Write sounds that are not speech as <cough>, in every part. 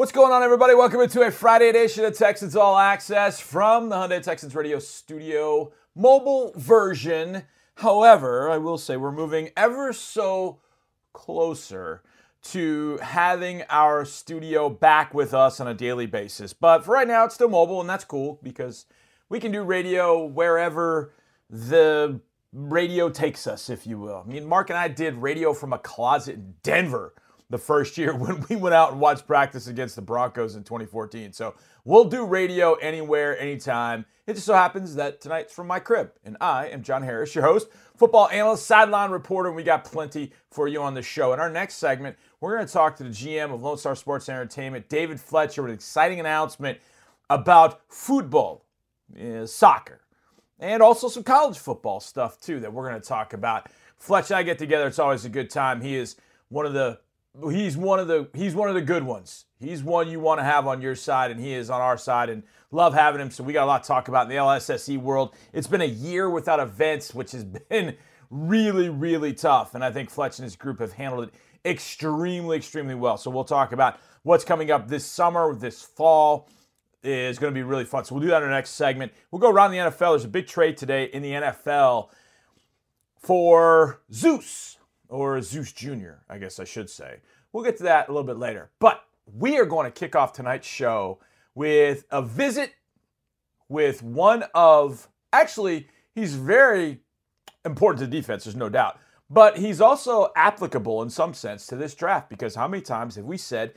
What's going on, everybody? Welcome into a Friday edition of Texans All Access from the Hyundai Texans Radio Studio mobile version. However, I will say we're moving ever so closer to having our studio back with us on a daily basis. But for right now, it's still mobile, and that's cool because we can do radio wherever the radio takes us, if you will. I mean, Mark and I did radio from a closet in Denver the first year <laughs> when we went out and watched practice against the Broncos in 2014. So we'll do radio anywhere, anytime. It just so happens that tonight's from my crib, and I am John Harris, your host, football analyst, sideline reporter, and we got plenty for you on the show. In our next segment, we're going to talk to the GM of Lone Star Sports Entertainment, David Fletcher, with an exciting announcement about football, uh, soccer, and also some college football stuff too that we're going to talk about. Fletch and I get together; it's always a good time. He is one of the he's one of the he's one of the good ones. He's one you want to have on your side, and he is on our side, and love having him. So we got a lot to talk about in the LSSE world. It's been a year without events, which has <laughs> been really, really tough, and I think Fletch and his group have handled it extremely, extremely well. So we'll talk about what's coming up this summer, this fall. Is going to be really fun. So we'll do that in our next segment. We'll go around the NFL. There's a big trade today in the NFL for Zeus or Zeus Jr., I guess I should say. We'll get to that a little bit later. But we are going to kick off tonight's show with a visit with one of, actually, he's very important to defense, there's no doubt. But he's also applicable in some sense to this draft because how many times have we said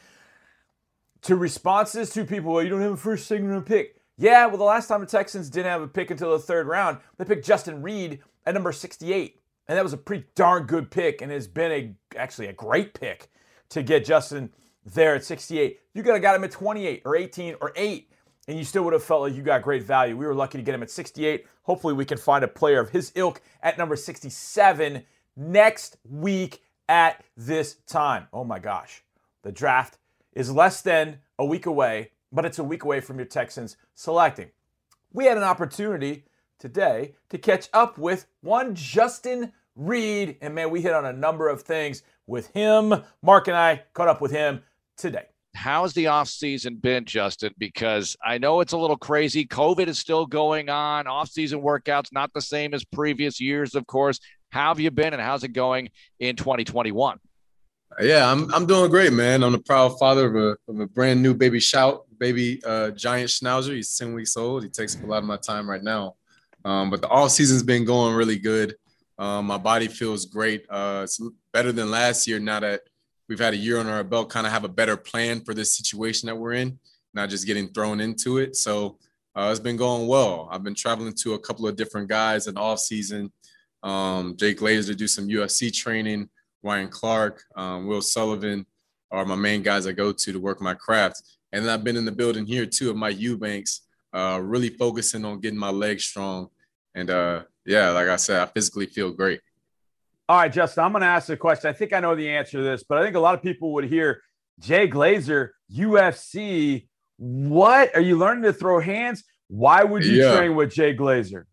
to responses to people, well, you don't have a first, second round pick? Yeah, well, the last time the Texans didn't have a pick until the third round, they picked Justin Reid at number 68 and that was a pretty darn good pick and has been a actually a great pick to get Justin there at 68. You could have got him at 28 or 18 or 8 and you still would have felt like you got great value. We were lucky to get him at 68. Hopefully we can find a player of his ilk at number 67 next week at this time. Oh my gosh. The draft is less than a week away, but it's a week away from your Texans selecting. We had an opportunity today to catch up with one Justin Reid. And man, we hit on a number of things with him. Mark and I caught up with him today. How's the offseason been, Justin? Because I know it's a little crazy. COVID is still going on. Offseason workouts not the same as previous years, of course. How have you been and how's it going in 2021? Yeah, I'm I'm doing great, man. I'm the proud father of a, of a brand new baby shout, baby uh, giant schnauzer. He's 10 weeks old. He takes up a lot of my time right now. Um, but the off season's been going really good. Um, my body feels great. Uh, it's better than last year now that we've had a year on our belt, kind of have a better plan for this situation that we're in, not just getting thrown into it. So uh, it's been going well. I've been traveling to a couple of different guys in off season. Um, Jay Glazer do some UFC training. Ryan Clark, um, Will Sullivan are my main guys I go to to work my craft. And then I've been in the building here too at my Eubanks uh, really focusing on getting my legs strong. And uh, yeah, like I said, I physically feel great. All right, Justin, I'm going to ask a question. I think I know the answer to this, but I think a lot of people would hear Jay Glazer, UFC. What are you learning to throw hands? Why would you yeah. train with Jay Glazer?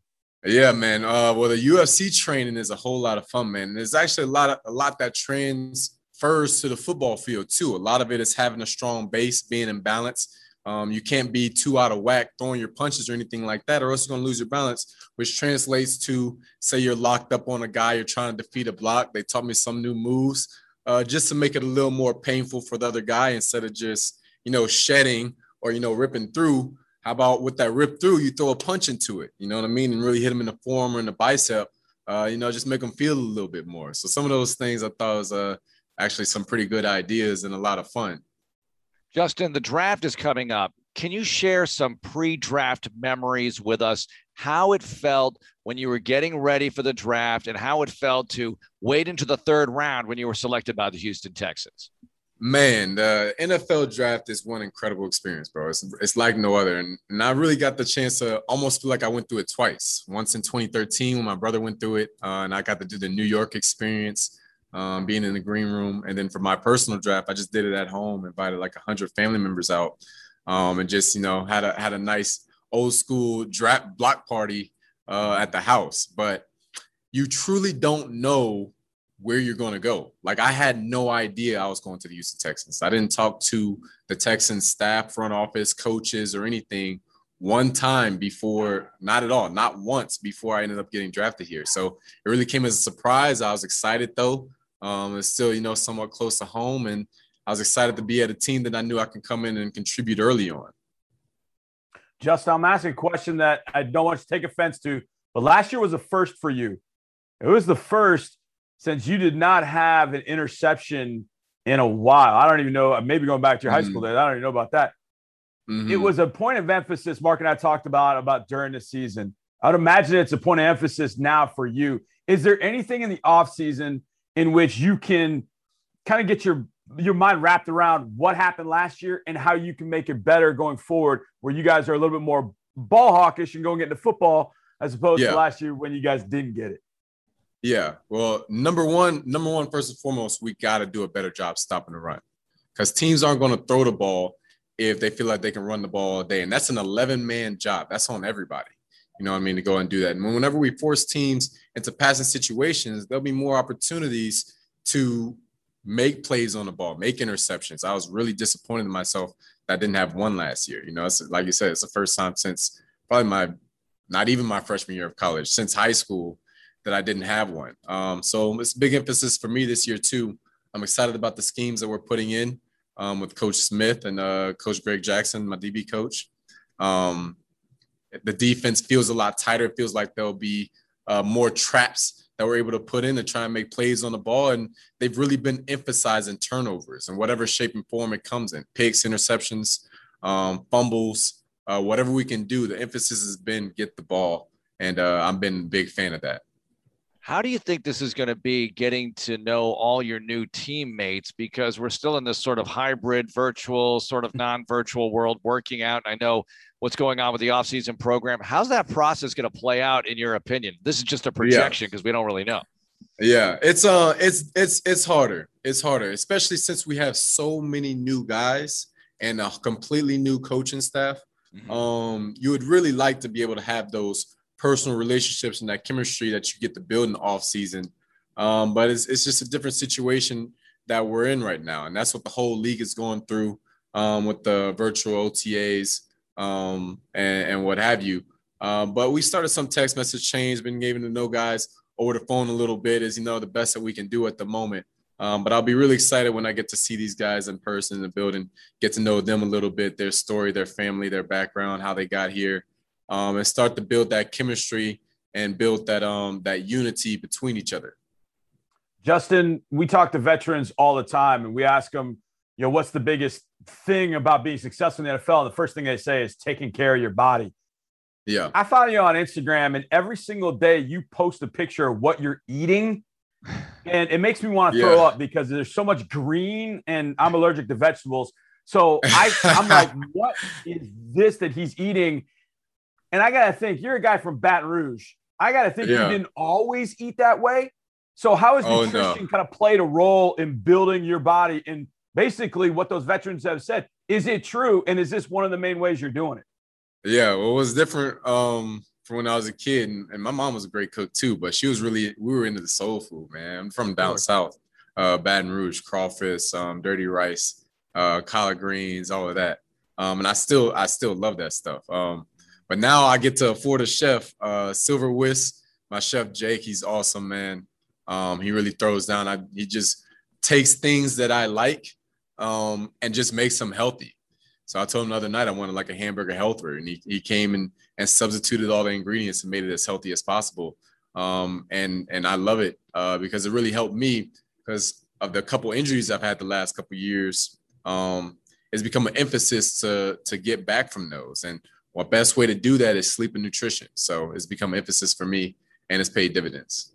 Yeah, man. Uh, well, the UFC training is a whole lot of fun, man. And There's actually a lot of a lot that transfers to the football field too. A lot of it is having a strong base, being in balance, um, you can't be too out of whack throwing your punches or anything like that, or else you're going to lose your balance, which translates to say you're locked up on a guy, you're trying to defeat a block. They taught me some new moves uh, just to make it a little more painful for the other guy instead of just, you know, shedding or, you know, ripping through. How about with that rip through, you throw a punch into it, you know what I mean? And really hit him in the forearm or in the bicep, uh, you know, just make them feel a little bit more. So some of those things I thought was uh, actually some pretty good ideas and a lot of fun. Justin, the draft is coming up. Can you share some pre draft memories with us? How it felt when you were getting ready for the draft and how it felt to wait into the third round when you were selected by the Houston Texans? Man, the NFL draft is one incredible experience, bro. It's, it's like no other. And, and I really got the chance to almost feel like I went through it twice. Once in 2013 when my brother went through it, uh, and I got to do the New York experience um, being in the green room. And then for my personal draft, I just did it at home, invited like 100 family members out, um, and just you know had a had a nice old school draft block party uh, at the house. But you truly don't know where you're going to go. Like I had no idea I was going to the Houston Texans. I didn't talk to the Texans staff, front office, coaches, or anything one time before, not at all, not once before I ended up getting drafted here. So it really came as a surprise. I was excited though. Um, it's still, you know, somewhat close to home, and I was excited to be at a team that I knew I could come in and contribute early on. Justin, I'm asking a question that I don't want to take offense to, but last year was a first for you. It was the first since you did not have an interception in a while. I don't even know, maybe going back to your mm-hmm. high school days, I don't even know about that. Mm-hmm. It was a point of emphasis Mark and I talked about about during the season. I'd imagine it's a point of emphasis now for you. Is there anything in the offseason in which you can kind of get your your mind wrapped around what happened last year and how you can make it better going forward, where you guys are a little bit more ball hawkish and going into football as opposed yeah. to last year when you guys didn't get it? Yeah. Well, number one, number one, first and foremost, we got to do a better job stopping the run because teams aren't going to throw the ball if they feel like they can run the ball all day. And that's an 11 man job. That's on everybody. You know what I mean? To go and do that. And whenever we force teams into passing situations, there'll be more opportunities to make plays on the ball, make interceptions. I was really disappointed in myself that I didn't have one last year. You know, it's like you said, it's the first time since probably my, not even my freshman year of college, since high school that I didn't have one. Um, so it's big emphasis for me this year too. I'm excited about the schemes that we're putting in um, with Coach Smith and uh, Coach Greg Jackson, my DB coach. Um, the defense feels a lot tighter. It feels like there'll be uh, more traps that we're able to put in to try and make plays on the ball. And they've really been emphasizing turnovers in whatever shape and form it comes in picks, interceptions, um, fumbles, uh, whatever we can do. The emphasis has been get the ball. And uh, I've been a big fan of that. How do you think this is going to be getting to know all your new teammates? Because we're still in this sort of hybrid, virtual, sort of <laughs> non virtual world working out. I know what's going on with the offseason program. How's that process going to play out in your opinion? This is just a projection because yeah. we don't really know. Yeah, it's uh it's it's it's harder. It's harder, especially since we have so many new guys and a completely new coaching staff. Mm-hmm. Um, you would really like to be able to have those personal relationships and that chemistry that you get to build in the off season. Um, but it's, it's just a different situation that we're in right now. And that's what the whole league is going through um, with the virtual OTAs um, and, and, what have you. Um, but we started some text message chains, been able to know guys over the phone a little bit as you know the best that we can do at the moment. Um, but I'll be really excited when I get to see these guys in person in the building, get to know them a little bit, their story, their family, their background, how they got here, um, and start to build that chemistry and build that um, that unity between each other. Justin, we talk to veterans all the time, and we ask them, you know, what's the biggest thing about being successful in the NFL? And the first thing they say is taking care of your body. Yeah. I follow you on Instagram, and every single day you post a picture of what you're eating. And it makes me want to yeah. throw up because there's so much green, and I'm allergic to vegetables. So I, I'm like, <laughs> what is this that he's eating? And I got to think, you're a guy from Baton Rouge. I got to think yeah. you didn't always eat that way. So, how has oh, nutrition no. kind of played a role in building your body? And basically, what those veterans have said is it true? And is this one of the main ways you're doing it? Yeah, well, it was different um, from when I was a kid, and, and, my mom was a great cook too. But she was really we were into the soul food, man. I'm from down south, uh, Baton Rouge, crawfish, um, dirty rice, uh, collard greens, all of that. Um, and I still I still love that stuff. Um, but now I get to afford a chef, uh, Silver Whisk. My chef Jake, he's awesome, man. Um, he really throws down. I, he just takes things that I like um, and just makes them healthy. So I told him the other night I wanted like a hamburger helper, and he, he came and, and substituted all the ingredients and made it as healthy as possible. Um, and and I love it uh, because it really helped me because of the couple injuries I've had the last couple years. Um, it's become an emphasis to to get back from those. And well, best way to do that is sleep and nutrition. So it's become emphasis for me and it's paid dividends.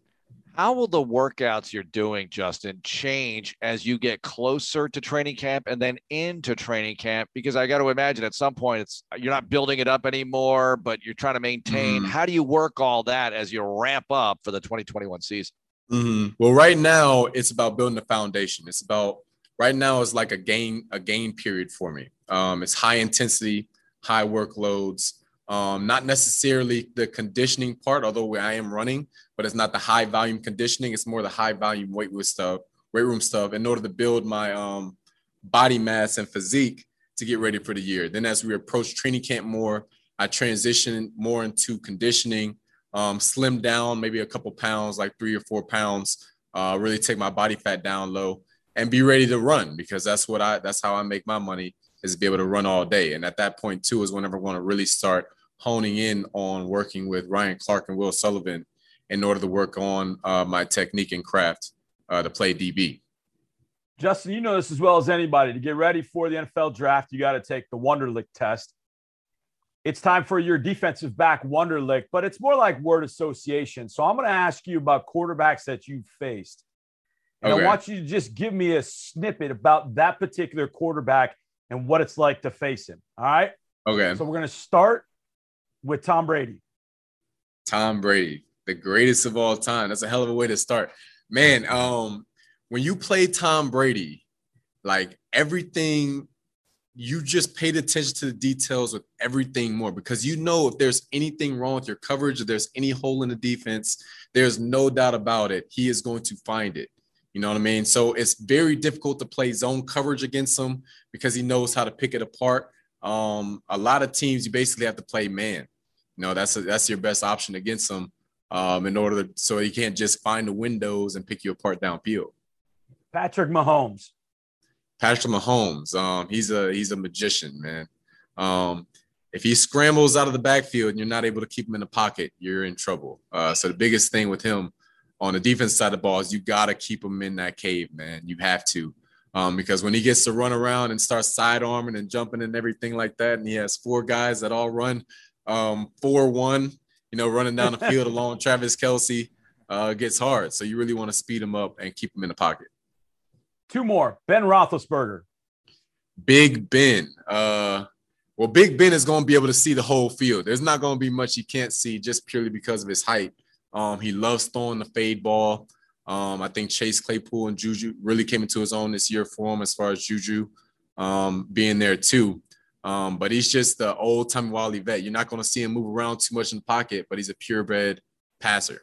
How will the workouts you're doing, Justin, change as you get closer to training camp and then into training camp? Because I got to imagine at some point it's you're not building it up anymore, but you're trying to maintain. Mm-hmm. How do you work all that as you ramp up for the 2021 season? Mm-hmm. Well, right now it's about building the foundation. It's about right now is like a gain a gain period for me. Um, it's high intensity high workloads. Um, not necessarily the conditioning part, although I am running, but it's not the high volume conditioning. It's more the high volume weight room stuff, weight room stuff, in order to build my um, body mass and physique to get ready for the year. Then as we approach training camp more, I transition more into conditioning, um, slim down maybe a couple pounds, like three or four pounds, uh, really take my body fat down low and be ready to run because that's what I that's how I make my money is be able to run all day. And at that point too is whenever I want to really start honing in on working with Ryan Clark and Will Sullivan in order to work on uh, my technique and craft uh, to play DB. Justin, you know this as well as anybody. To get ready for the NFL draft, you got to take the Wonderlic test. It's time for your defensive back Wonderlic, but it's more like word association. So I'm going to ask you about quarterbacks that you've faced. And okay. I want you to just give me a snippet about that particular quarterback and what it's like to face him. All right. Okay. So we're going to start with Tom Brady. Tom Brady, the greatest of all time. That's a hell of a way to start. Man, um, when you play Tom Brady, like everything, you just paid attention to the details with everything more because you know if there's anything wrong with your coverage, if there's any hole in the defense, there's no doubt about it. He is going to find it. You know what I mean? So it's very difficult to play zone coverage against him because he knows how to pick it apart. Um, a lot of teams you basically have to play man. You know, that's a, that's your best option against him um, in order to so he can't just find the windows and pick you apart downfield. Patrick Mahomes. Patrick Mahomes, um, he's a he's a magician, man. Um, if he scrambles out of the backfield and you're not able to keep him in the pocket, you're in trouble. Uh, so the biggest thing with him on the defense side of the ball is you got to keep him in that cave, man. You have to. Um, because when he gets to run around and start side arming and jumping and everything like that, and he has four guys that all run um, 4 1, you know, running down the <laughs> field along Travis Kelce uh, gets hard. So you really want to speed him up and keep him in the pocket. Two more Ben Roethlisberger. Big Ben. Uh, well, Big Ben is going to be able to see the whole field. There's not going to be much he can't see just purely because of his height. Um, he loves throwing the fade ball. Um, I think Chase Claypool and Juju really came into his own this year for him as far as Juju um, being there too. Um, but he's just the old time Wally vet. You're not going to see him move around too much in the pocket, but he's a purebred passer.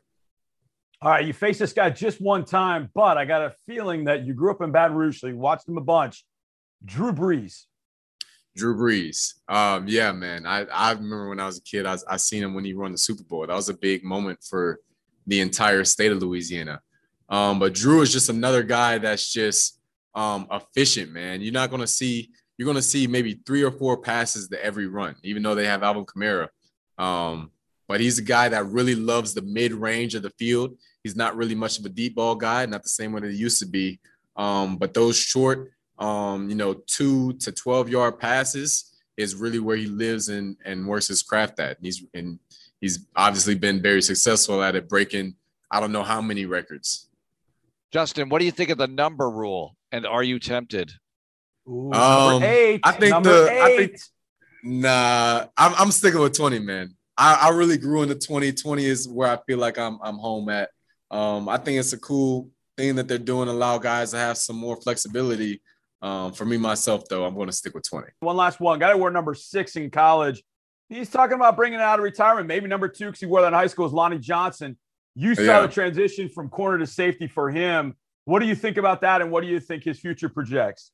All right, you faced this guy just one time, but I got a feeling that you grew up in Baton Rouge, so you watched him a bunch. Drew Brees. Drew Brees. Um, yeah, man. I, I remember when I was a kid, I, I seen him when he won the Super Bowl. That was a big moment for the entire state of Louisiana. Um, but Drew is just another guy that's just um, efficient, man. You're not gonna see you're to see maybe three or four passes to every run, even though they have Alvin Kamara. Um, but he's a guy that really loves the mid range of the field. He's not really much of a deep ball guy, not the same way that he used to be. Um, but those short, um, you know, two to 12 yard passes is really where he lives and, and works his craft at. And he's, and he's obviously been very successful at it, breaking, I don't know how many records. Justin, what do you think of the number rule? And are you tempted? Ooh, um, eight. I think number the eight. I think nah, I'm, I'm sticking with 20, man. I, I really grew into 20. 20 is where I feel like I'm I'm home at. Um, I think it's a cool thing that they're doing, allow guys to have some more flexibility. Um, for me myself, though, I'm going to stick with 20. One last one. Guy wore number six in college. He's talking about bringing it out of retirement. Maybe number two because he wore that in high school is Lonnie Johnson. You saw yeah. the transition from corner to safety for him. What do you think about that, and what do you think his future projects?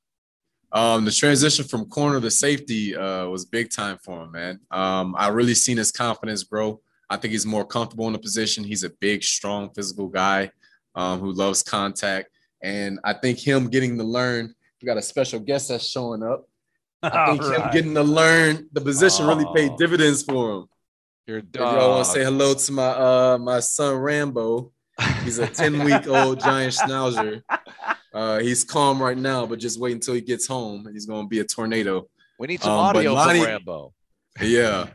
Um, the transition from corner to safety uh, was big time for him, man. Um, I really seen his confidence grow. I think he's more comfortable in the position. He's a big, strong, physical guy um, who loves contact, and I think him getting to learn. We got a special guest that's showing up. <laughs> I think right. him getting to learn the position oh. really paid dividends for him. Your dog. If y'all want to say hello to my uh, my son Rambo. He's a <laughs> 10 week old giant <laughs> schnauzer. Uh, he's calm right now, but just wait until he gets home. He's going to be a tornado. We need some um, audio Lonnie, from Rambo. Yeah.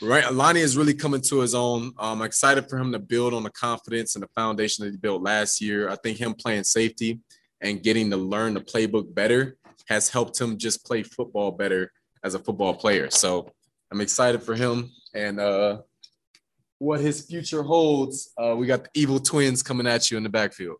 Right. Lonnie is really coming to his own. I'm excited for him to build on the confidence and the foundation that he built last year. I think him playing safety and getting to learn the playbook better has helped him just play football better as a football player. So I'm excited for him and uh, what his future holds. Uh, we got the evil twins coming at you in the backfield.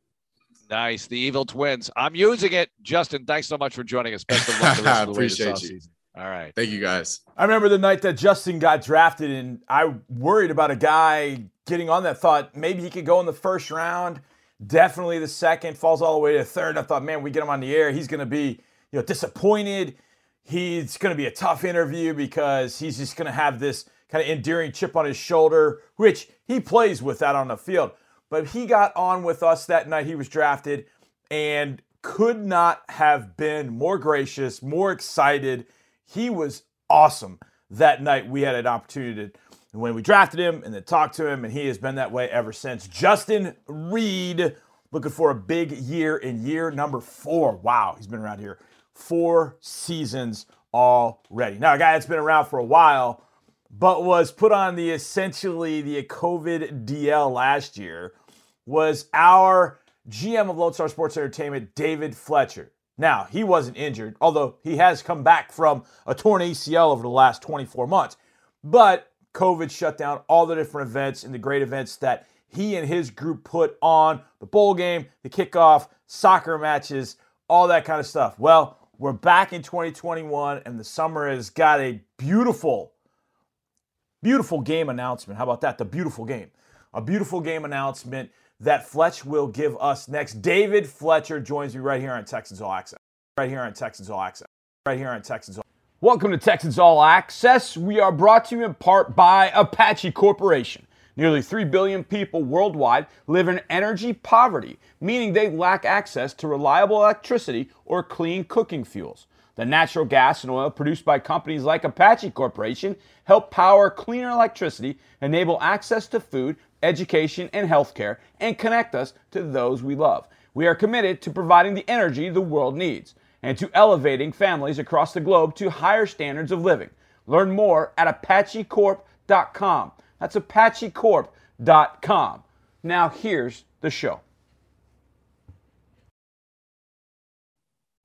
Nice, the evil twins. I'm using it, Justin. Thanks so much for joining us. Best of luck the rest of the <laughs> Appreciate you. Season. All right. Thank you guys. I remember the night that Justin got drafted, and I worried about a guy getting on that. Thought maybe he could go in the first round. Definitely the second falls all the way to third. I thought, man, we get him on the air. He's going to be, you know, disappointed. He's going to be a tough interview because he's just going to have this kind of endearing chip on his shoulder, which he plays with that on the field. But he got on with us that night he was drafted and could not have been more gracious, more excited. He was awesome that night. We had an opportunity to, when we drafted him and then talked to him, and he has been that way ever since. Justin Reid looking for a big year in year number four. Wow, he's been around here four seasons already. Now, a guy that's been around for a while, but was put on the essentially the COVID DL last year, was our GM of Lone Star Sports Entertainment, David Fletcher. Now, he wasn't injured, although he has come back from a torn ACL over the last 24 months. But COVID shut down all the different events and the great events that he and his group put on the bowl game, the kickoff, soccer matches, all that kind of stuff. Well, we're back in 2021, and the summer has got a beautiful, beautiful game announcement. How about that? The beautiful game. A beautiful game announcement that Fletch will give us next. David Fletcher joins me right here on Texans All Access. Right here on Texans All Access. Right here on Texans All Welcome to Texans All Access. We are brought to you in part by Apache Corporation. Nearly 3 billion people worldwide live in energy poverty, meaning they lack access to reliable electricity or clean cooking fuels. The natural gas and oil produced by companies like Apache Corporation help power cleaner electricity, enable access to food, education, and healthcare, and connect us to those we love. We are committed to providing the energy the world needs and to elevating families across the globe to higher standards of living. Learn more at apachecorp.com. That's apachecorp.com. Now, here's the show.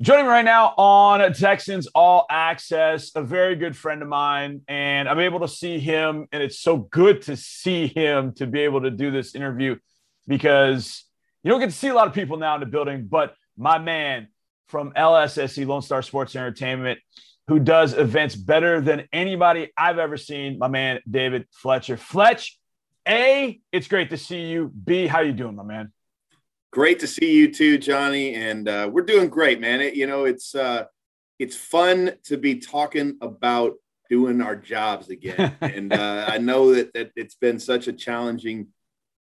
Joining me right now on Texans All Access, a very good friend of mine, and I'm able to see him, and it's so good to see him to be able to do this interview because you don't get to see a lot of people now in the building, but my man from LSSE Lone Star Sports Entertainment, who does events better than anybody I've ever seen. My man, David Fletcher. Fletch, A, it's great to see you. B, how you doing, my man? Great to see you too, Johnny. And uh, we're doing great, man. It, you know, it's uh, it's fun to be talking about doing our jobs again. <laughs> and uh, I know that, that it's been such a challenging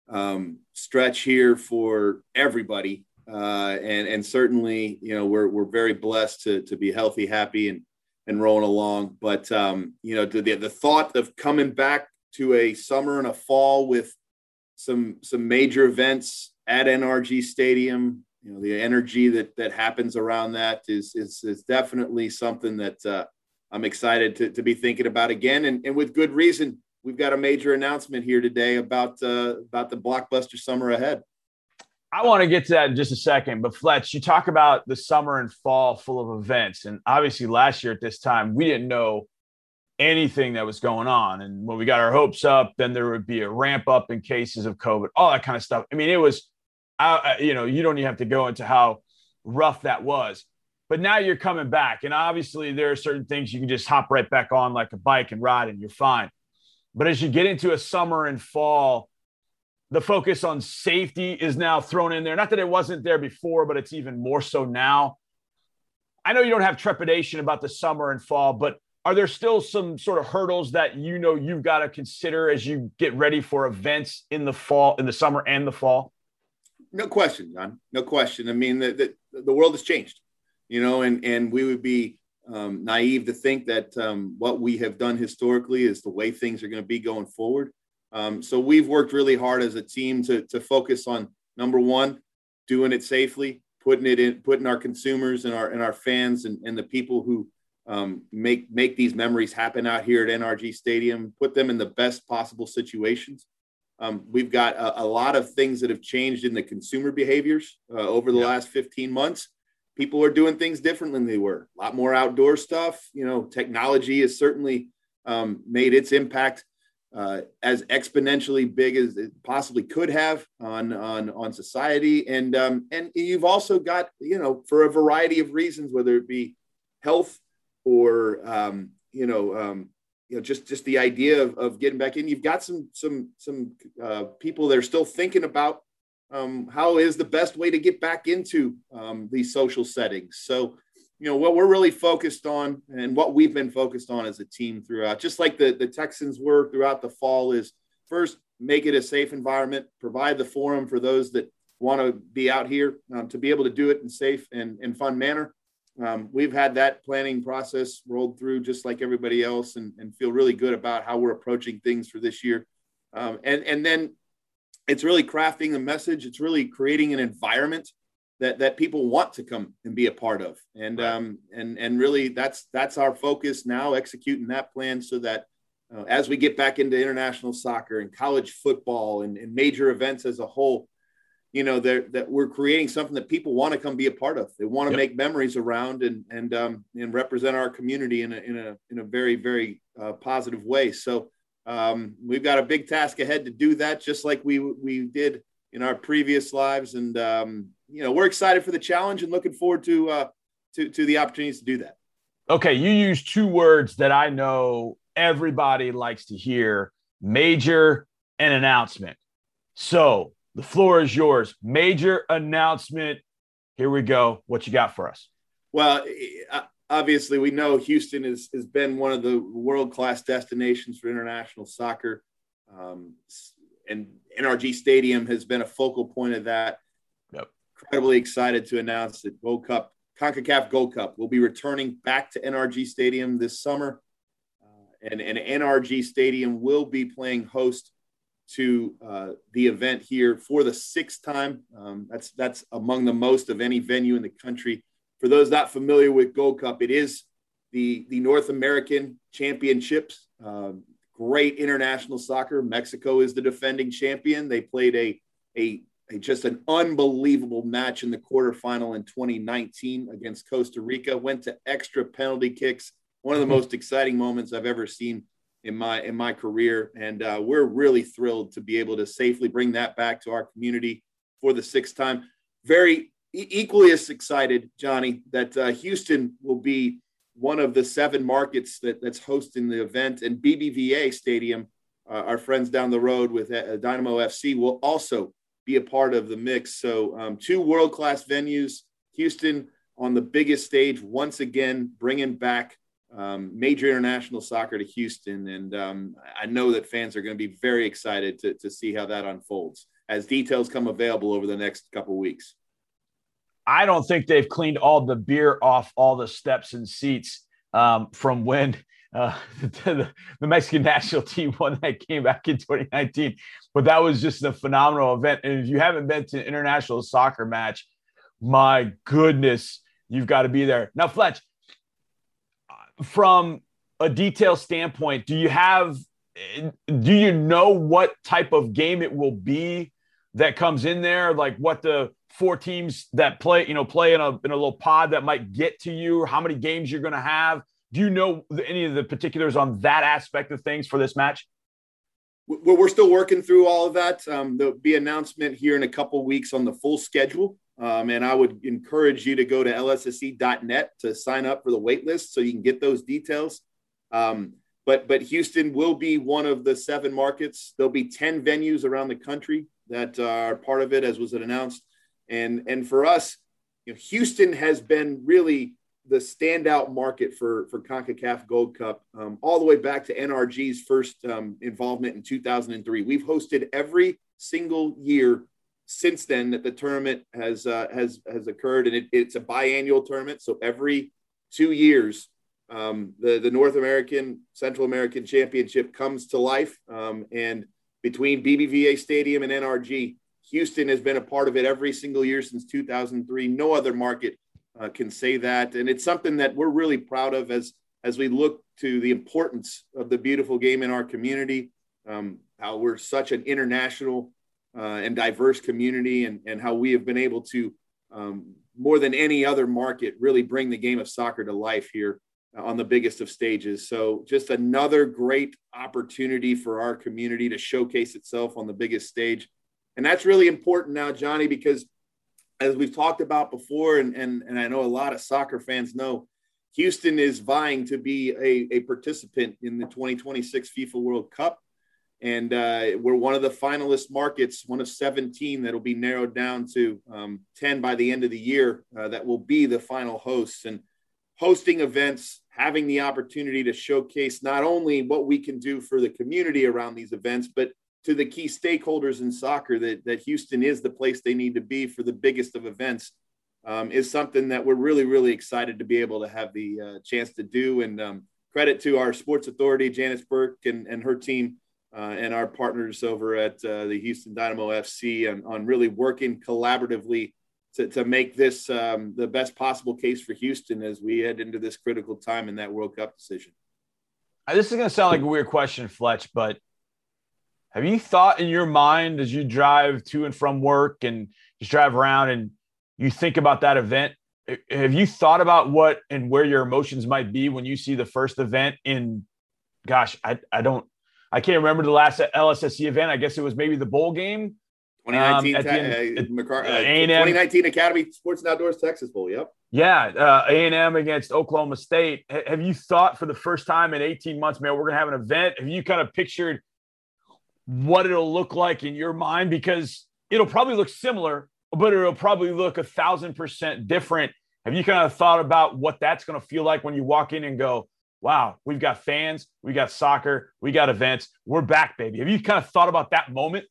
um, stretch here for everybody. Uh, and and certainly, you know, we're we're very blessed to to be healthy, happy, and and rolling along. But um, you know, the the thought of coming back to a summer and a fall with some some major events at NRG Stadium, you know, the energy that that happens around that is is is definitely something that uh, I'm excited to to be thinking about again, and and with good reason. We've got a major announcement here today about uh, about the blockbuster summer ahead. I want to get to that in just a second, but Fletch, you talk about the summer and fall full of events. And obviously, last year at this time, we didn't know anything that was going on. And when we got our hopes up, then there would be a ramp up in cases of COVID, all that kind of stuff. I mean, it was, uh, you know, you don't even have to go into how rough that was. But now you're coming back. And obviously, there are certain things you can just hop right back on like a bike and ride, and you're fine. But as you get into a summer and fall, the focus on safety is now thrown in there. Not that it wasn't there before, but it's even more so now. I know you don't have trepidation about the summer and fall, but are there still some sort of hurdles that you know you've got to consider as you get ready for events in the fall, in the summer and the fall? No question, John. No question. I mean, the, the, the world has changed, you know, and, and we would be um, naive to think that um, what we have done historically is the way things are going to be going forward. Um, so we've worked really hard as a team to, to focus on number one, doing it safely, putting it in, putting our consumers and our and our fans and, and the people who um, make make these memories happen out here at NRG Stadium, put them in the best possible situations. Um, we've got a, a, lot of things that have changed in the consumer behaviors uh, over the yeah. last 15 months. People are doing things differently than they were. A lot more outdoor stuff. You know, technology has certainly um, made its impact uh, as exponentially big as it possibly could have on on on society and um, and you've also got you know for a variety of reasons whether it be health or um, you know, um, you know, just just the idea of, of getting back in. You've got some some some uh, people that are still thinking about um, how is the best way to get back into um, these social settings. So, you know, what we're really focused on, and what we've been focused on as a team throughout, just like the the Texans were throughout the fall, is first make it a safe environment, provide the forum for those that want to be out here um, to be able to do it in safe and, and fun manner. Um, we've had that planning process rolled through just like everybody else and, and feel really good about how we're approaching things for this year. Um, and, and then it's really crafting the message. It's really creating an environment that, that people want to come and be a part of. And, right. um, and, and really that's, that's our focus now executing that plan so that uh, as we get back into international soccer and college football and, and major events as a whole, you know that we're creating something that people want to come be a part of they want to yep. make memories around and and um, and represent our community in a in a in a very very uh, positive way so um, we've got a big task ahead to do that just like we we did in our previous lives and um, you know we're excited for the challenge and looking forward to uh, to to the opportunities to do that okay you use two words that i know everybody likes to hear major and announcement so the floor is yours. Major announcement. Here we go. What you got for us? Well, obviously, we know Houston is, has been one of the world class destinations for international soccer. Um, and NRG Stadium has been a focal point of that. Incredibly excited to announce that Gold Cup, CONCACAF Gold Cup, will be returning back to NRG Stadium this summer. Uh, and, and NRG Stadium will be playing host to uh, the event here for the sixth time. Um, that's that's among the most of any venue in the country. For those not familiar with Gold Cup, it is the the North American Championships. Um, great international soccer. Mexico is the defending champion. They played a, a a just an unbelievable match in the quarterfinal in 2019 against Costa Rica. Went to extra penalty kicks. One of the mm-hmm. most exciting moments I've ever seen in my in my career, and uh, we're really thrilled to be able to safely bring that back to our community for the sixth time. Very equally as excited, Johnny, that uh, Houston will be one of the seven markets that, that's hosting the event, and BBVA Stadium, uh, our friends down the road with uh, Dynamo FC, will also be a part of the mix. So, um, two world class venues, Houston on the biggest stage once again, bringing back um, major international soccer to Houston. And um, I know that fans are going to be very excited to, to see how that unfolds as details come available over the next couple weeks. I don't think they've cleaned all the beer off all the steps and seats um, from when uh, <laughs> the, the, Mexican <laughs> national team <laughs> won that game back in 2019. But that was just a phenomenal event. And if you haven't been to an international soccer match, my goodness, you've got to be there. Now, Fletch, from a detail standpoint, do you have do you know what type of game it will be that comes in there? Like what the four teams that play, you know, play in a in a little pod that might get to you, or how many games you're going to have? Do you know any of the particulars on that aspect of things for this match? Well, we're still working through all of that. Um, there'll be announcement here in a couple weeks on the full schedule. Um, and I would encourage you to go to lssc.net to sign up for the wait list so you can get those details. Um, but but Houston will be one of the seven markets. There'll be 10 venues around the country that are part of it, as was announced. And and for us, you know, Houston has been really the standout market for for CONCACAF Gold Cup um, all the way back to NRG's first um, involvement in 2003. We've hosted every single year since then that the tournament has uh, has has occurred, and it, it's a biannual tournament. So every two years, um, the the North American Central American Championship comes to life, um, and between BBVA Stadium and NRG, Houston has been a part of it every single year since 2003. No other market uh, can say that, and it's something that we're really proud of as as we look to the importance of the beautiful game in our community. Um, how we're such an international uh, and diverse community, and, and how we have been able to, um, more than any other market, really bring the game of soccer to life here on the biggest of stages. So, just another great opportunity for our community to showcase itself on the biggest stage. And that's really important now, Johnny, because as we've talked about before, and, and, and I know a lot of soccer fans know, Houston is vying to be a, a participant in the 2026 FIFA World Cup. And uh, we're one of the finalist markets, one of 17 that will be narrowed down to um, 10 by the end of the year uh, that will be the final hosts. And hosting events, having the opportunity to showcase not only what we can do for the community around these events, but to the key stakeholders in soccer that, that Houston is the place they need to be for the biggest of events um, is something that we're really, really excited to be able to have the uh, chance to do. And um, credit to our sports authority, Janis Burke and, and her team, uh, and our partners over at uh, the Houston Dynamo FC on, on really working collaboratively to, to make this um, the best possible case for Houston as we head into this critical time in that World Cup decision. This is going to sound like a weird question, Fletch, but have you thought in your mind as you drive to and from work and just drive around and you think about that event. Have you thought about what and where your emotions might be when you see the first event in, gosh, I, I don't, I can't remember the last LSSE event. I guess it was maybe the bowl game. 2019, um, end, uh, McCar- uh, 2019 Academy Sports and Outdoors Texas Bowl. Yep. Yeah, uh, A&M against Oklahoma State. H- have you thought for the first time in 18 months, man, we're going to have an event? Have you kind of pictured what it'll look like in your mind? Because it'll probably look similar but it'll probably look a thousand percent different. Have you kind of thought about what that's going to feel like when you walk in and go, wow, we've got fans, we got soccer, we got events, we're back, baby. Have you kind of thought about that moment?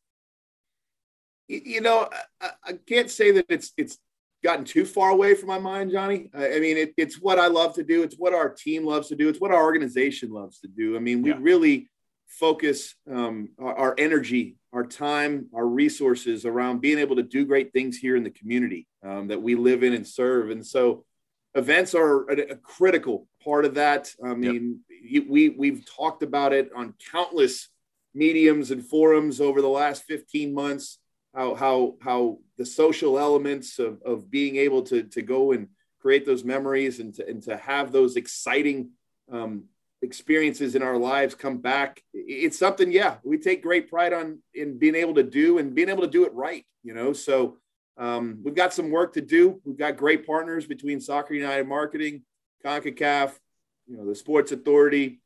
You know, I, I can't say that it's it's gotten too far away from my mind, Johnny. I, mean, it, it's what I love to do. It's what our team loves to do. It's what our organization loves to do. I mean, we yeah. really focus um, our, our, energy, our time, our resources around being able to do great things here in the community um, that we live in and serve. And so, events are a, a critical part of that. I mean, yep. we we've talked about it on countless mediums and forums over the last 15 months. How how how the social elements of, of being able to to go and create those memories and to and to have those exciting um, experiences in our lives come back. It's something yeah we take great pride on in being able to do and being able to do it right you know? So um, we've got some work to do. We've got great partners between soccer united marketing concacaf you know the sports authority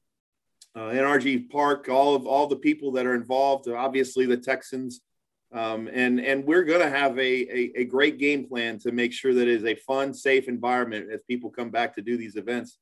uh, nrg park all of all the people that are involved obviously the texans. Um, and and we're going to have a, a, a great game plan to make sure that it is a fun safe environment as people come back to do these events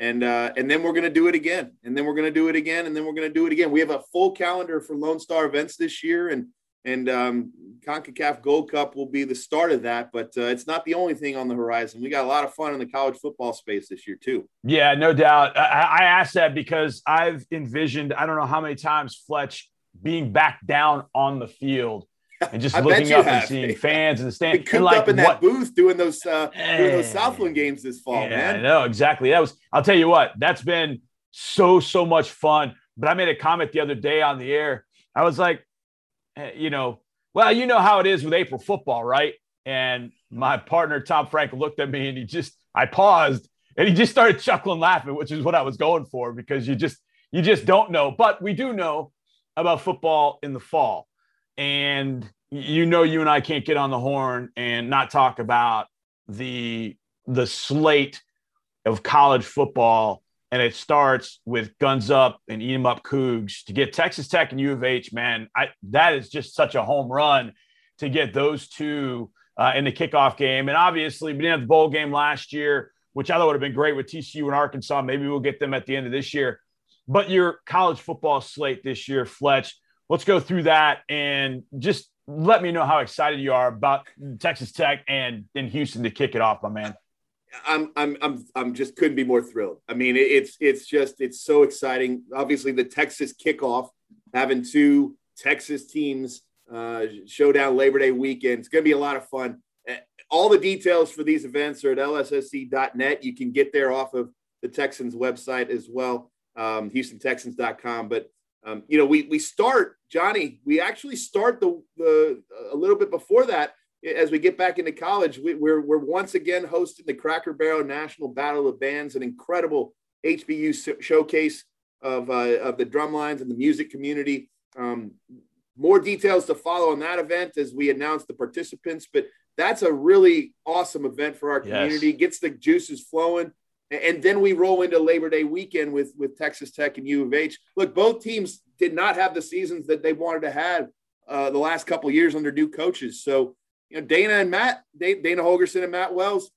and uh, and then we're going to do it again, and then we're going to do it again, and then we're going to do it again. We have a full calendar for Lone Star events this year, and and um, Concacaf Gold Cup will be the start of that. But uh, it's not the only thing on the horizon. We got a lot of fun in the college football space this year too. Yeah, no doubt. I, I asked that because I've envisioned I don't know how many times Fletch being back down on the field <laughs> and just looking up have. and seeing fans in the stand. Cooped like, up in that what, booth doing those uh, doing those Southland games this fall, yeah, man. No, exactly. That was. I'll tell you what. That's been so so much fun. But I made a comment the other day on the air. I was like, eh, you know, well, you know how it is with April football, right? And my partner Tom Frank looked at me and he just, I paused and he just started chuckling, laughing, which is what I was going for because you just, you just don't know. But we do know about football in the fall and you know you and I can't get on the horn and not talk about the the slate of college football. And it starts with guns up and eat 'em up cougs to get Texas Tech and U of H man I that is just such a home run to get those two uh, in the kickoff game. And obviously we didn't have the bowl game last year which I thought would have been great with TCU and Arkansas. Maybe we'll get them at the end of this year. But your college football slate this year Fletch let's go through that and just let me know how excited you are about Texas Tech and in Houston to kick it off, my man. I'm I'm I'm I'm just couldn't be more thrilled. I mean, it's it's just it's so exciting. Obviously, the Texas kickoff, having two Texas teams uh, showdown Labor Day weekend. It's going to be a lot of fun. Eh, all the details for these events are at lssc.net. You can get there off of the Texans website as well, um, HoustonTexans.com. But um, you know, we we start Johnny. We actually start the the a little bit before that as we get back into college. We, we're we're once again hosting the Cracker Barrel National Battle of Bands, an incredible HBU showcase of uh, of the drum lines and the music community. Um, more details to follow on that event as we announce the participants, but that's a really awesome event for our community. Yes. Gets the juices flowing. And then we roll into Labor Day weekend with with Texas Tech and U of H. Look, both teams did not have the seasons that they wanted to have uh, the last couple years under new coaches. So, you know, Dana and Matt, Dana Holgorsen and Matt Wells,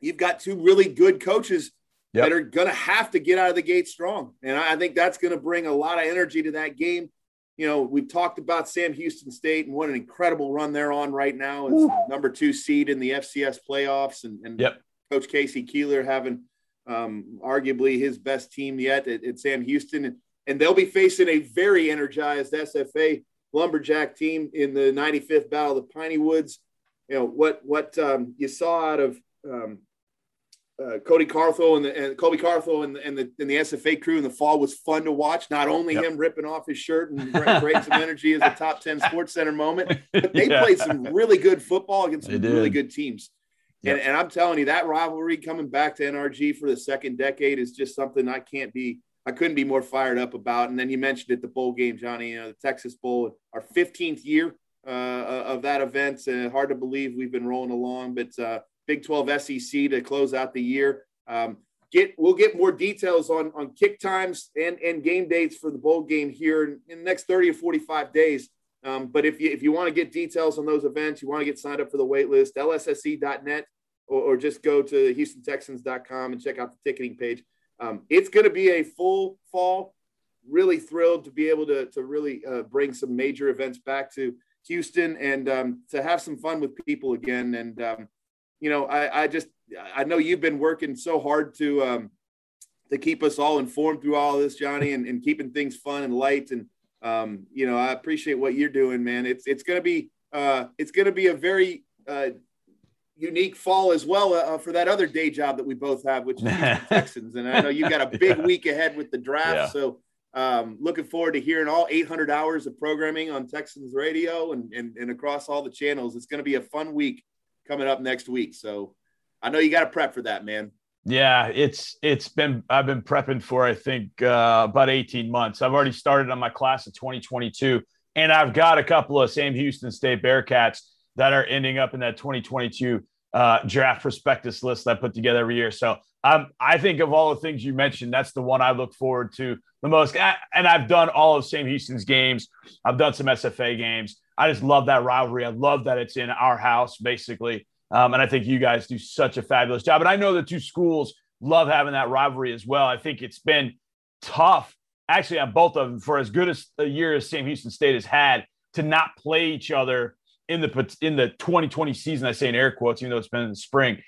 you've got two really good coaches yep. that are going to have to get out of the gate strong, and I think that's going to bring a lot of energy to that game. You know, we've talked about Sam Houston State and what an incredible run they're on right now. It's number two seed in the FCS playoffs, and, and yep. Coach K.C. Keeler having um, arguably his best team yet at, at Sam Houston. And, and, they'll be facing a very energized SFA Lumberjack team in the 95th Battle of the Piney Woods. You know, what, what um, you saw out of um, uh, Cody Carthel and, the, and Colby Carthel and, and, the, and the SFA crew in the fall was fun to watch. Not only yep. him ripping off his shirt and creating some energy as a top 10 <laughs> sports center moment, but they yeah. played some really good football against some really good teams. Yep. And, and I'm telling you, that rivalry coming back to NRG for the second decade is just something I can't be, I couldn't be more fired up about. And then you mentioned it, the bowl game, Johnny, you know, the Texas Bowl, our 15th year uh, of that event. Uh, hard to believe we've been rolling along, but uh, Big 12 SEC to close out the year. Um, get we'll get more details on on kick times and and game dates for the bowl game here in, in the next 30 or 45 days. Um, but if you if you want to get details on those events, you want to get signed up for the wait list, lsse.net, or, or just go to HoustonTexans.com and check out the ticketing page. Um, it's going to be a full fall. Really thrilled to be able to to really uh, bring some major events back to Houston and um, to have some fun with people again. And um, you know, I, I just I know you've been working so hard to um, to keep us all informed through all this, Johnny, and, and keeping things fun and light and um, you know, I appreciate what you're doing, man. It's it's going to be uh, it's to be a very uh, unique fall as well uh, for that other day job that we both have, which is <laughs> Texans. And I know you've got a big <laughs> week ahead with the draft, yeah. so um, looking forward to hearing all 800 hours of programming on Texans radio and, and, and across all the channels. It's going to be a fun week coming up next week. So I know you got to prep for that, man. Yeah, it's it's been I've been prepping for I think uh, about 18 months. I've already started on my class of 2022, and I've got a couple of Sam Houston State Bearcats that are ending up in that 2022 uh, draft prospectus list that I put together every year. So um, I think of all the things you mentioned, that's the one I look forward to the most. And I've done all of Sam Houston's games. I've done some SFA games. I just love that rivalry. I love that it's in our house, basically. Um, and I think you guys do such a fabulous job. And I know the two schools love having that rivalry as well. I think it's been tough, actually, on both of them for as good as a year as Sam Houston State has had to not play each other in the in the 2020 season. I say in air quotes, even though it's been in the spring.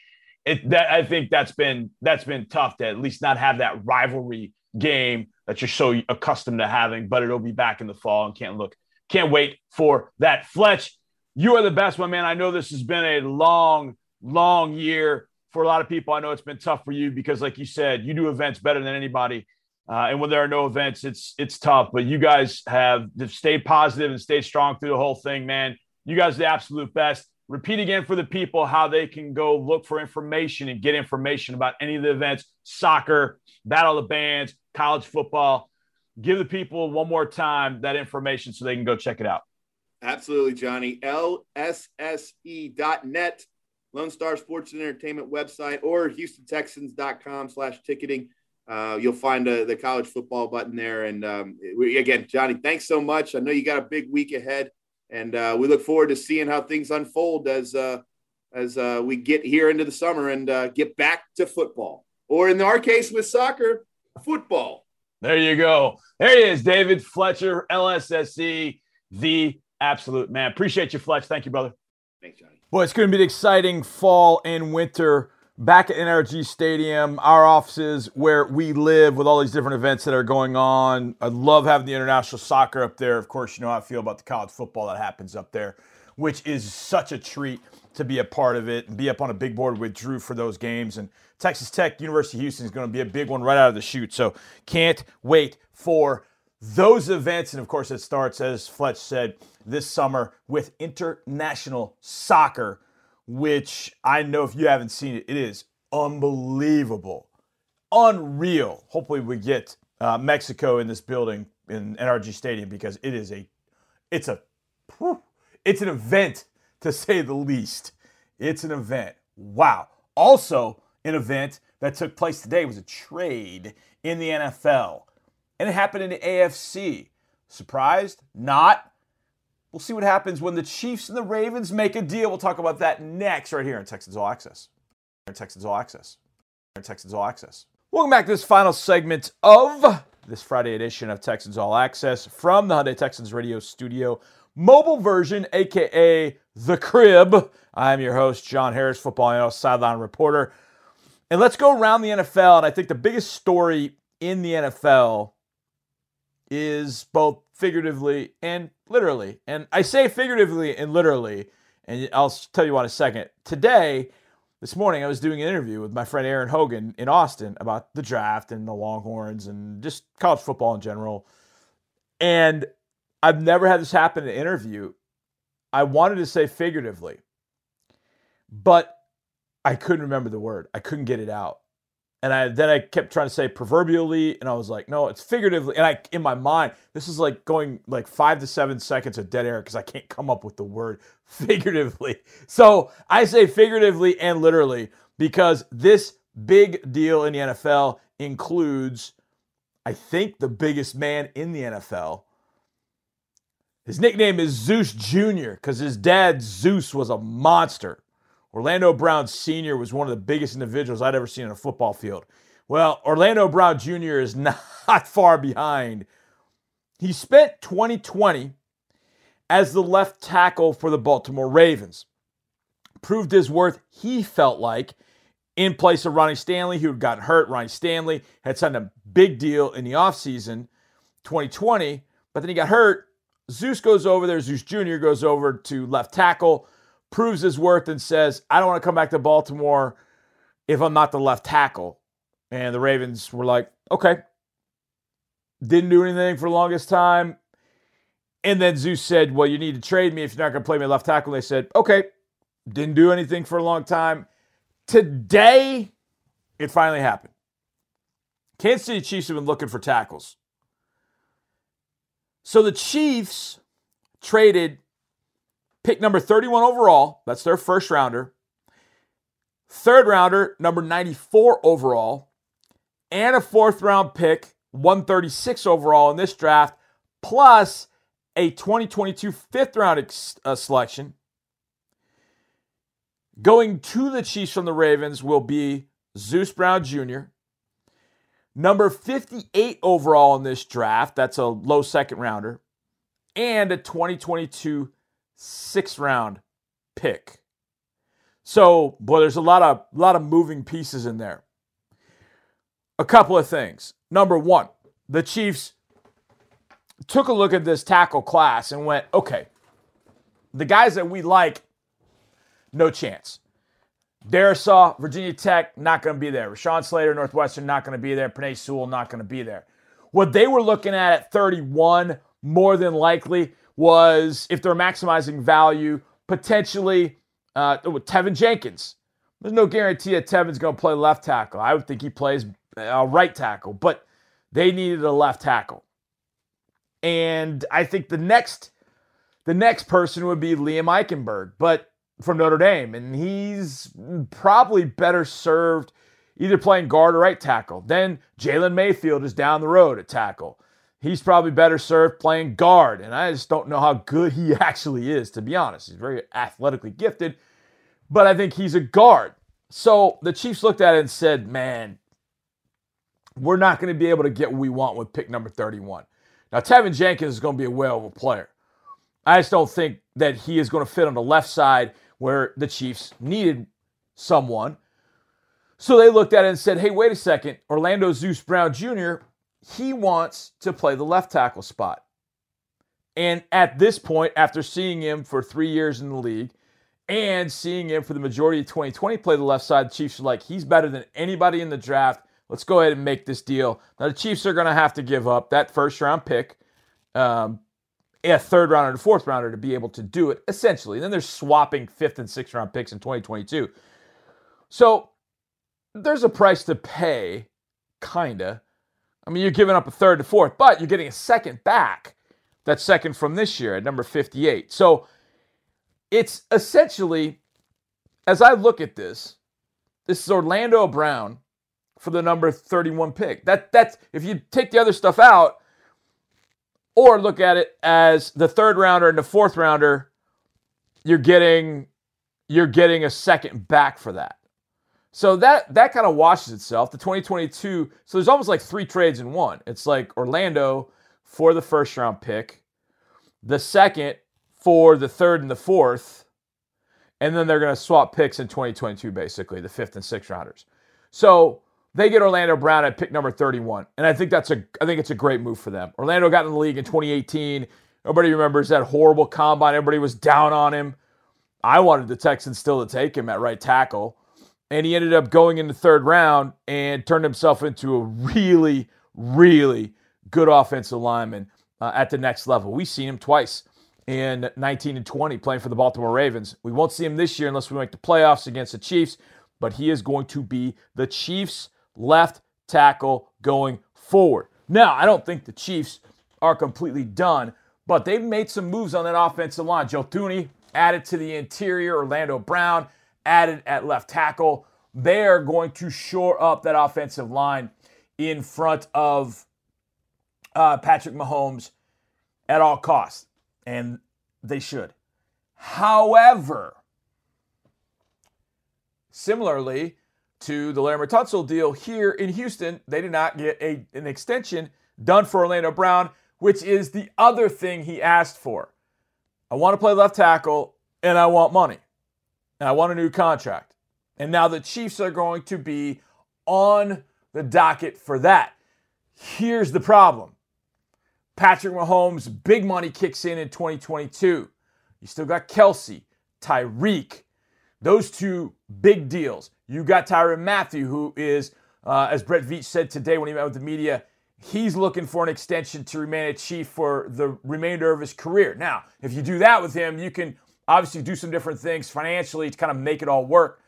It, that I think that's been that's been tough to at least not have that rivalry game that you're so accustomed to having. But it'll be back in the fall, and can't look can't wait for that. Fletch, you are the best one, man. I know this has been a long, long year for a lot of people. I know it's been tough for you because, like you said, you do events better than anybody. Uh, and when there are no events, it's it's tough. But you guys have stayed positive and stayed strong through the whole thing, man. You guys are the absolute best. Repeat again for the people how they can go look for information and get information about any of the events, soccer, battle of the bands, college football. Give the people one more time that information so they can go check it out. Absolutely, Johnny. LSSE.net, Lone Star Sports and Entertainment website, or HoustonTexans.com slash ticketing. Uh, you'll find uh, the college football button there. And um, we, again, Johnny, thanks so much. I know you got a big week ahead, and uh, we look forward to seeing how things unfold as uh, as uh, we get here into the summer and uh, get back to football, or in our case with soccer, football. There you go. There he is, David Fletcher, LSSE, the absolute man. Appreciate you, Fletch. Thank you, brother. Thanks, Johnny. Boy, it's going to be an exciting fall and winter back at NRG Stadium, our offices where we live with all these different events that are going on. I love having the international soccer up there. Of course, you know how I feel about the college football that happens up there, which is such a treat to be a part of it and be up on a big board with Drew for those games. And Texas Tech, University of Houston is going to be a big one right out of the chute. So can't wait for those events. And of course, it starts, as Fletch said, this summer with international soccer, which I know if you haven't seen it, it is unbelievable, unreal. Hopefully, we get uh, Mexico in this building in NRG Stadium because it is a, it's a, it's an event to say the least. It's an event. Wow. Also, an event that took place today was a trade in the NFL. And it happened in the AFC. Surprised? Not. We'll see what happens when the Chiefs and the Ravens make a deal. We'll talk about that next, right here in Texans All Access. In Texans All Access. In Texans All Access. Welcome back to this final segment of this Friday edition of Texans All Access from the Hyundai Texans Radio Studio, mobile version, aka the Crib. I'm your host, John Harris, football analyst, sideline reporter. And let's go around the NFL. And I think the biggest story in the NFL is both figuratively and literally. And I say figuratively and literally, and I'll tell you what in a second. Today, this morning, I was doing an interview with my friend Aaron Hogan in Austin about the draft and the Longhorns and just college football in general. And I've never had this happen in an interview. I wanted to say figuratively, but I couldn't remember the word. I couldn't get it out and I then I kept trying to say proverbially, and I was like, no, it's figuratively. And I in my mind, this is like going like five to seven seconds of dead air because I can't come up with the word <laughs> figuratively. So I say figuratively and literally because this big deal in the NFL includes, I think, the biggest man in the NFL. His nickname is Zeus Jr. because his dad, Zeus, was a monster. Orlando Brown Sr. was one of the biggest individuals I'd ever seen on a football field. Well, Orlando Brown Jr. is <laughs> not far behind. He spent 2020 as the left tackle for the Baltimore Ravens. Proved his worth, he felt like, in place of Ronnie Stanley, who had gotten hurt. Ronnie Stanley had signed a big deal in the offseason 2020, but then he got hurt. Zeus goes over there. Zeus Jr. goes over to left tackle proves his worth and says, I don't want to come back to Baltimore if I'm not the left tackle. And the Ravens were like, okay. Didn't do anything for the longest time. And then Zeus said, Well, you need to trade me if you're not going to play me left tackle. And they said, Okay. Didn't do anything for a long time. Today, it finally happened. Kansas City Chiefs have been looking for tackles. So the Chiefs traded Pick number 31 overall, that's their first rounder. Third rounder, number 94 overall. And a fourth round pick, 136 overall in this draft, plus a 2022 fifth round ex- uh, selection. Going to the Chiefs from the Ravens will be Zeus Brown Jr. Number 58 overall in this draft, that's a low second rounder, and a 2022 sixth round pick. So, boy, there's a lot of lot of moving pieces in there. A couple of things. Number one, the Chiefs took a look at this tackle class and went, okay, the guys that we like, no chance. Darrisaw, Virginia Tech, not going to be there. Rashawn Slater, Northwestern, not going to be there. Penei Sewell, not going to be there. What they were looking at at 31, more than likely, was if they're maximizing value, potentially uh, with Teven Jenkins. There's no guarantee that Teven's going to play left tackle. I would think he plays uh, right tackle, but they needed a left tackle. And I think the next the next person would be Liam Eichenberg, but from Notre Dame, and he's probably better served either playing guard or right tackle. Then Jalen Mayfield is down the road at tackle he's probably better served playing guard. And I just don't know how good he <laughs> actually is, to be honest. He's very athletically gifted, but I think he's a guard. So the Chiefs looked at it and said, man, we're not going to be able to get what we want with pick number 31. Now, Teven Jenkins is going to be a whale of a player. I just don't think that he is going to fit on the left side where the Chiefs needed someone. So they looked at it and said, hey, wait a second. Orlando Zeus Brown Jr he wants to play the left tackle spot. And at this point, after seeing him for three years in the league and seeing him for the majority of 2020 play the left side, the Chiefs are like, he's better than anybody in the draft. Let's go ahead and make this deal. Now, the Chiefs are going to have to give up that first round pick, um, a third rounder and fourth rounder to be able to do it, essentially. And then they're swapping fifth and sixth round picks in 2022. So there's a price to pay, kind of I mean, you're giving up a third to fourth, but you're getting a second back. That second from this year at number 58. So it's essentially, as I look at this, this is Orlando Brown for the number 31 pick. That that's if you take the other stuff out or look at it as the third rounder and the fourth rounder, you're getting you're getting a second back for that. So that that kind of washes itself. The 2022, so there's almost like three trades in one. It's like Orlando for the first round pick, the second for the third and the fourth, and then they're going to swap picks in 2022, basically the fifth and sixth rounders. So they get Orlando Brown at pick number 31, and I think that's a I think it's a great move for them. Orlando got in the league in 2018. Nobody remembers that horrible combine. Everybody was down on him. I wanted the Texans still to take him at right tackle, and he ended up going in the third round and turned himself into a really, really good offensive lineman uh, at the next level. We've seen him twice in 19 and 20 playing for the Baltimore Ravens. We won't see him this year unless we make the playoffs against the Chiefs, but he is going to be the Chiefs' left tackle going forward. Now, I don't think the Chiefs are completely done, but they've made some moves on that offensive line. Joe Thuney added to the interior, Orlando Brown added at left tackle. They are going to shore up that offensive line in front of uh, Patrick Mahomes at all costs, and they should. However, similarly to the Laremy Tunsil deal here in Houston, they did not get a, an extension done for Orlando Brown, which is the other thing he asked for. I want to play left tackle and I want money. And I want a new contract. And now the Chiefs are going to be on the docket for that. Here's the problem Patrick Mahomes' big money kicks in in 2022. You still got Kelce, Tyreek, those two big deals. You got Tyrann Mathieu, who is, uh, as Brett Veach said today when he met with the media, he's looking for an extension to remain a Chief for the remainder of his career. Now, if you do that with him, you can obviously do some different things financially to kind of make it all work.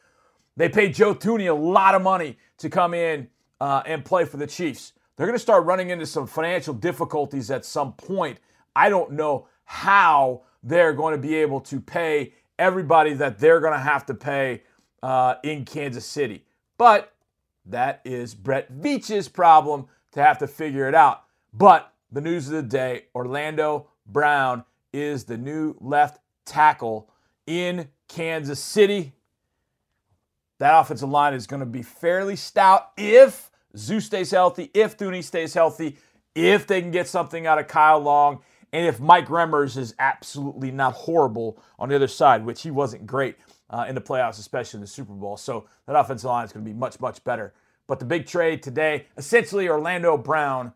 They paid Joe Thuney a lot of money to come in uh, and play for the Chiefs. They're going to start running into some financial difficulties at some point. I don't know how they're going to be able to pay everybody that they're going to have to pay uh, in Kansas City. But that is Brett Veach's problem to have to figure it out. But the news of the day Orlando Brown is the new left tackle in Kansas City. That offensive line is going to be fairly stout if Zeus stays healthy, if Thuney stays healthy, if they can get something out of Kyle Long, and if Mike Remmers is absolutely not horrible on the other side, which he wasn't great uh, in the playoffs, especially in the Super Bowl. So that offensive line is going to be much, much better. But the big trade today, essentially Orlando Brown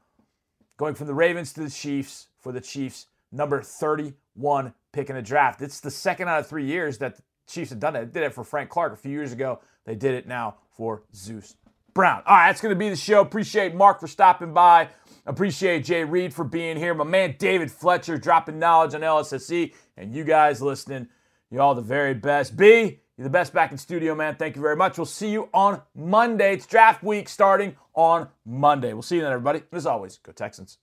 going from the Ravens to the Chiefs for the Chiefs, number 31 pick in the draft. It's the second out of three years that the Chiefs have done it. They did it for Frank Clark a few years ago. They did it now for Zeus Brown. All right, that's going to be the show. Appreciate Mark for stopping by. Appreciate Jay Reid for being here. My man David Fletcher dropping knowledge on LSSE. And you guys listening, you all the very best. B, you're the best back in studio, man. Thank you very much. We'll see you on Monday. It's draft week starting on Monday. We'll see you then, everybody. As always, go Texans.